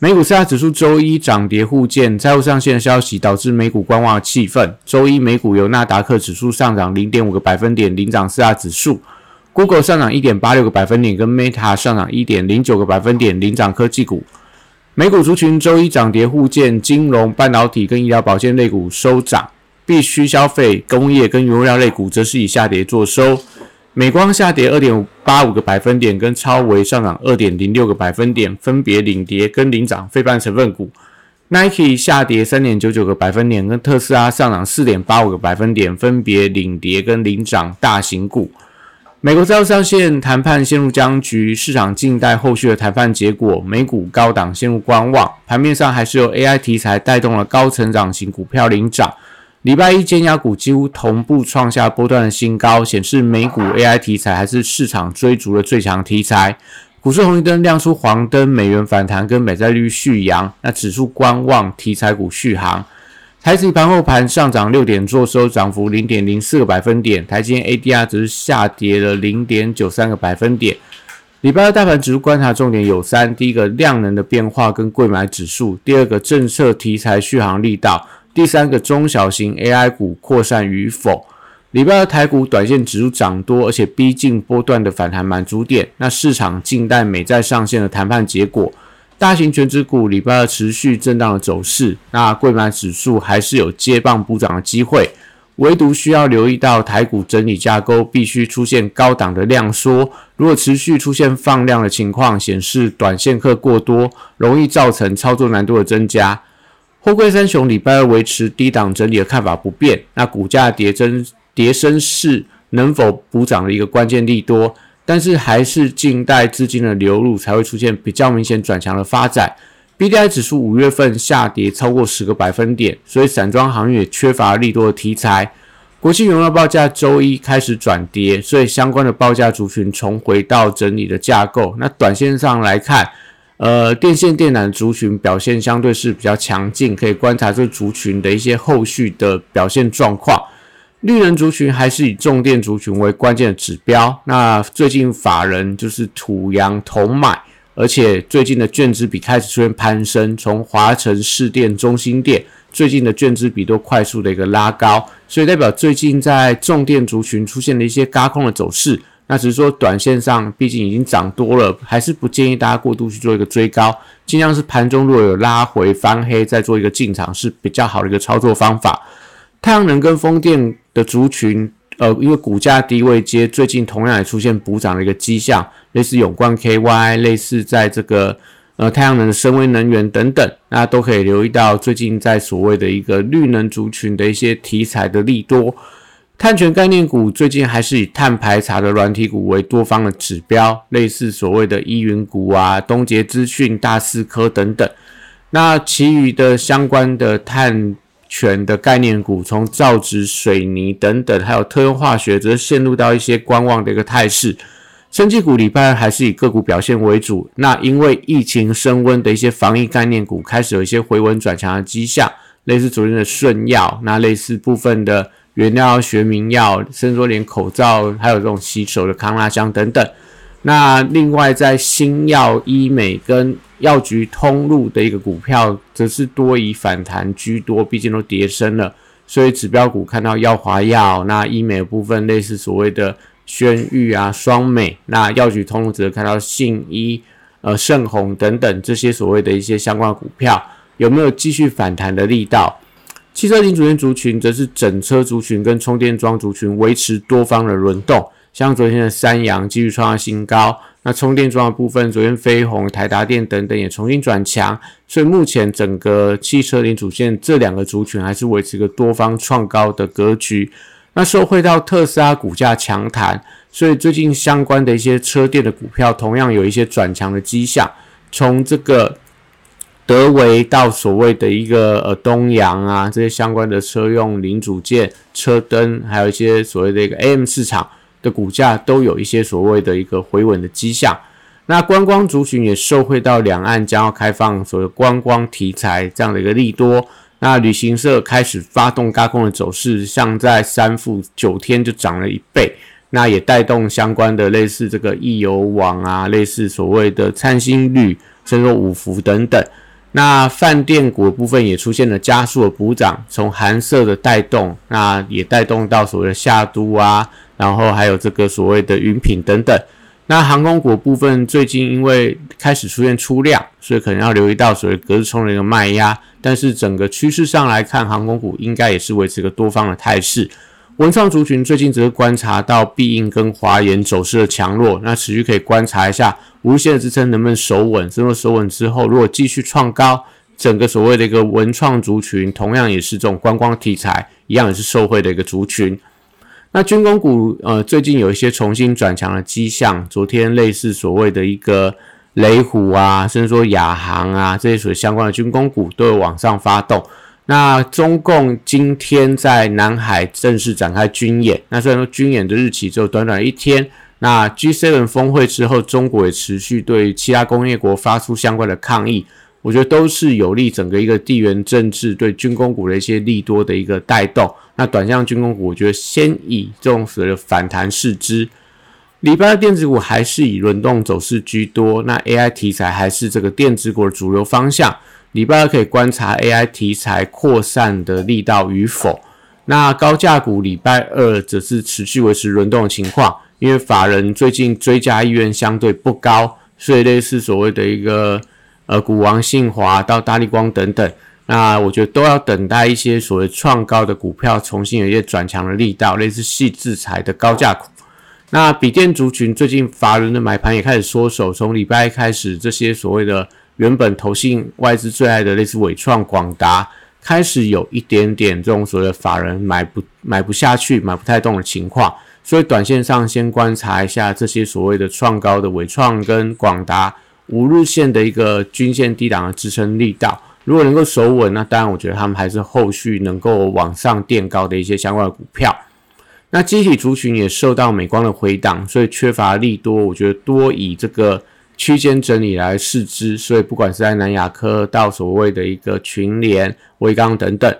美股四大指数周一涨跌互见，债务上限的消息导致美股观望气氛。周一美股由纳达克指数上涨零点五个百分点领涨四大指数，Google 上涨一点八六个百分点，跟 Meta 上涨一点零九个百分点领涨科技股。美股族群周一涨跌互见，金融、半导体跟医疗保健类股收涨，必须消费、工业跟原料类股则是以下跌作收。美光下跌二点八五个百分点，跟超微上涨二点零六个百分点，分别领跌跟领涨非半成分股。Nike 下跌三点九九个百分点，跟特斯拉上涨四点八五个百分点，分别领跌跟领涨大型股。美国债务上限谈判陷入僵局，市场静待后续的谈判结果。美股高档陷入观望，盘面上还是由 AI 题材带动了高成长型股票领涨。礼拜一，尖牙股几乎同步创下波段的新高，显示美股 AI 题材还是市场追逐的最强题材。股市红绿灯亮出黄灯，美元反弹跟美债率续扬，那指数观望，题材股续航。台指盘后盘上涨六点，做收涨幅零点零四个百分点。台积电 ADR 只是下跌了零点九三个百分点。礼拜二大盘指数观察重点有三：第一个，量能的变化跟贵买指数；第二个，政策题材续航力道。第三个中小型 AI 股扩散与否，礼拜二台股短线指数涨多，而且逼近波段的反弹满足点。那市场静待美债上限的谈判结果。大型全指股礼拜二持续震荡的走势，那贵买指数还是有接棒补涨的机会。唯独需要留意到台股整理架构必须出现高档的量缩，如果持续出现放量的情况，显示短线客过多，容易造成操作难度的增加。货柜三雄礼拜二维持低档整理的看法不变，那股价跌增跌升是能否补涨的一个关键利多，但是还是静待资金的流入才会出现比较明显转强的发展。B D I 指数五月份下跌超过十个百分点，所以散装行业缺乏利多的题材。国际原油报价周一开始转跌，所以相关的报价族群重回到整理的架构。那短线上来看。呃，电线电缆族群表现相对是比较强劲，可以观察这族群的一些后续的表现状况。绿能族群还是以重电族群为关键的指标。那最近法人就是土洋同买，而且最近的券资比开始出现攀升，从华城、市电、中心电最近的券资比都快速的一个拉高，所以代表最近在重电族群出现了一些轧空的走势。那只是说，短线上毕竟已经涨多了，还是不建议大家过度去做一个追高，尽量是盘中如果有拉回翻黑，再做一个进场是比较好的一个操作方法。太阳能跟风电的族群，呃，因为股价低位接，最近同样也出现补涨的一个迹象，类似永冠 KY，类似在这个呃太阳能的深威能源等等，那都可以留意到最近在所谓的一个绿能族群的一些题材的利多。碳权概念股最近还是以碳排查的软体股为多方的指标，类似所谓的依云股啊、东杰资讯、大四科等等。那其余的相关的碳权的概念股，从造纸、水泥等等，还有特用化学，则陷入到一些观望的一个态势。生技股礼拜二还是以个股表现为主。那因为疫情升温的一些防疫概念股，开始有一些回稳转强的迹象，类似昨天的顺药，那类似部分的。原料、学名药，甚至说连口罩，还有这种洗手的康拉香等等。那另外，在新药、医美跟药局通路的一个股票，则是多以反弹居多，毕竟都跌升了。所以指标股看到药华药，那医美部分类似所谓的轩誉啊、双美，那药局通路则看到信医、呃盛虹等等这些所谓的一些相关股票，有没有继续反弹的力道？汽车零组件族群则是整车族群跟充电桩族群维持多方的轮动，像昨天的三洋继续创下新高，那充电桩的部分，昨天飞鸿、台达电等等也重新转强，所以目前整个汽车零组件这两个族群还是维持一个多方创高的格局。那受惠到特斯拉股价强弹，所以最近相关的一些车电的股票同样有一些转强的迹象，从这个。德维到所谓的一个呃东阳啊这些相关的车用零组件、车灯，还有一些所谓的一个 AM 市场的股价都有一些所谓的一个回稳的迹象。那观光族群也受惠到两岸将要开放所谓观光题材这样的一个利多。那旅行社开始发动高空的走势，像在三富九天就涨了一倍。那也带动相关的类似这个易游网啊，类似所谓的灿星旅、甚至五福等等。那饭店股部分也出现了加速的补涨，从韩色的带动，那也带动到所谓的夏都啊，然后还有这个所谓的云品等等。那航空股部分最近因为开始出现出量，所以可能要留意到所谓隔日冲的一个卖压。但是整个趋势上来看，航空股应该也是维持一个多方的态势。文创族群最近只是观察到必应跟华研走势的强弱，那持续可以观察一下无限的支撑能不能守稳。之后守稳之后，如果继续创高，整个所谓的一个文创族群同样也是这种观光题材，一样也是受惠的一个族群。那军工股呃最近有一些重新转强的迹象，昨天类似所谓的一个雷虎啊，甚至说亚航啊这些所相关的军工股都有往上发动。那中共今天在南海正式展开军演，那虽然说军演的日期只有短短一天，那 G7 峰会之后，中国也持续对其他工业国发出相关的抗议，我觉得都是有利整个一个地缘政治对军工股的一些利多的一个带动。那短向军工股，我觉得先以这种所谓的反弹试之。礼拜的电子股还是以轮动走势居多，那 AI 题材还是这个电子股的主流方向。礼拜二可以观察 AI 题材扩散的力道与否。那高价股礼拜二则是持续维持轮动的情况，因为法人最近追加意愿相对不高，所以类似所谓的一个呃股王信华到大力光等等，那我觉得都要等待一些所谓创高的股票重新有一些转强的力道，类似细制裁的高价股。那笔电族群最近法人的买盘也开始缩手，从礼拜一开始这些所谓的。原本投信外资最爱的类似伟创、广达，开始有一点点这种所谓的法人买不买不下去、买不太动的情况，所以短线上先观察一下这些所谓的创高的伟创跟广达五日线的一个均线低档的支撑力道，如果能够守稳，那当然我觉得他们还是后续能够往上垫高的一些相关的股票。那机体族群也受到美光的回档，所以缺乏利多，我觉得多以这个。区间整理来试之，所以不管是在南亚科到所谓的一个群联、微刚等等，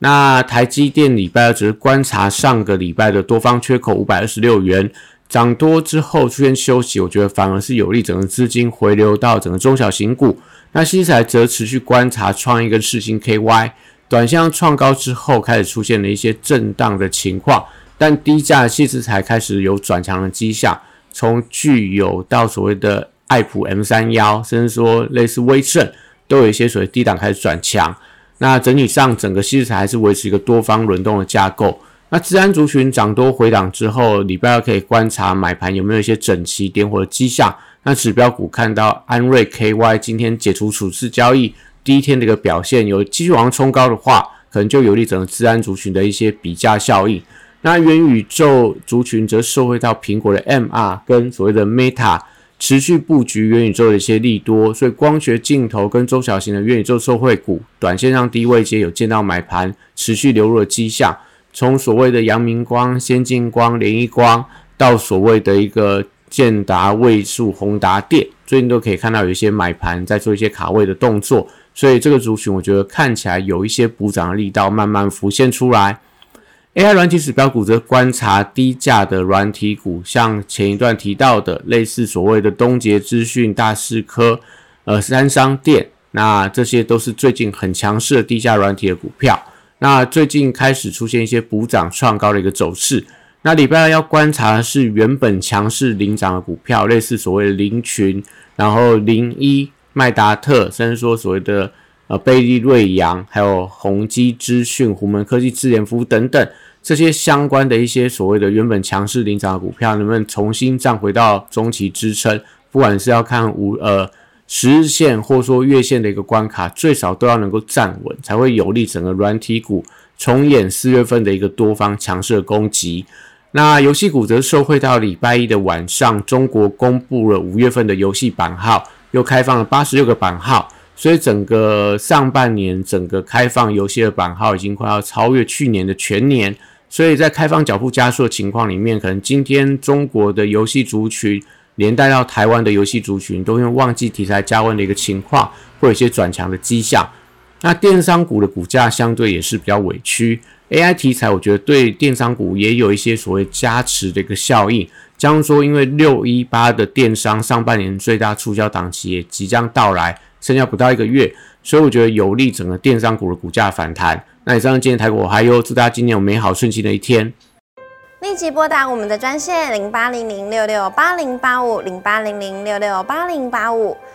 那台积电礼拜二只是观察上个礼拜的多方缺口五百二十六元涨多之后出现休息，我觉得反而是有利整个资金回流到整个中小型股。那西材则持续观察创一跟世星 KY 短向创高之后开始出现了一些震荡的情况，但低价细资才开始有转强的迹象，从具有到所谓的。爱普 M 三幺，甚至说类似威盛，都有一些所谓低档开始转强。那整体上，整个西市还是维持一个多方轮动的架构。那治安族群涨多回档之后，礼拜二可以观察买盘有没有一些整齐点火的迹象。那指标股看到安瑞 KY 今天解除处置交易第一天的一个表现，有继续往上冲高的话，可能就有利整个治安族群的一些比价效应。那元宇宙族群则受惠到苹果的 MR 跟所谓的 Meta。持续布局元宇宙的一些利多，所以光学镜头跟中小型的元宇宙受惠股，短线上低位阶有见到买盘持续流入的迹象。从所谓的阳明光、先进光、联一光，到所谓的一个建达、位数、宏达电，最近都可以看到有一些买盘在做一些卡位的动作。所以这个族群，我觉得看起来有一些补涨的力道慢慢浮现出来。AI 软体指标股则观察低价的软体股，像前一段提到的类似所谓的东杰资讯、大师科、呃三商店，那这些都是最近很强势的低价软体的股票。那最近开始出现一些补涨创高的一个走势。那礼拜二要观察的是原本强势领涨的股票，类似所谓的林群，然后零一、麦达特，甚至说所谓的呃贝利瑞阳，还有宏基资讯、虎门科技、智联服务等等。这些相关的一些所谓的原本强势领涨的股票，能不能重新站回到中期支撑？不管是要看五呃十日线，或说月线的一个关卡，最少都要能够站稳，才会有利整个软体股重演四月份的一个多方强势的攻击。那游戏股则受惠到礼拜一的晚上，中国公布了五月份的游戏版号，又开放了八十六个版号，所以整个上半年整个开放游戏的版号已经快要超越去年的全年，所以在开放脚步加速的情况里面，可能今天中国的游戏族群连带到台湾的游戏族群，都因为旺季题材加温的一个情况，会有一些转强的迹象。那电商股的股价相对也是比较委屈，AI 题材我觉得对电商股也有一些所谓加持的一个效应。将说，因为六一八的电商上半年最大促销档期也即将到来，剩下不到一个月，所以我觉得有利整个电商股的股价反弹。那以上今天台股还有祝大家今年有美好顺心的一天。立即拨打我们的专线零八零零六六八零八五零八零零六六八零八五。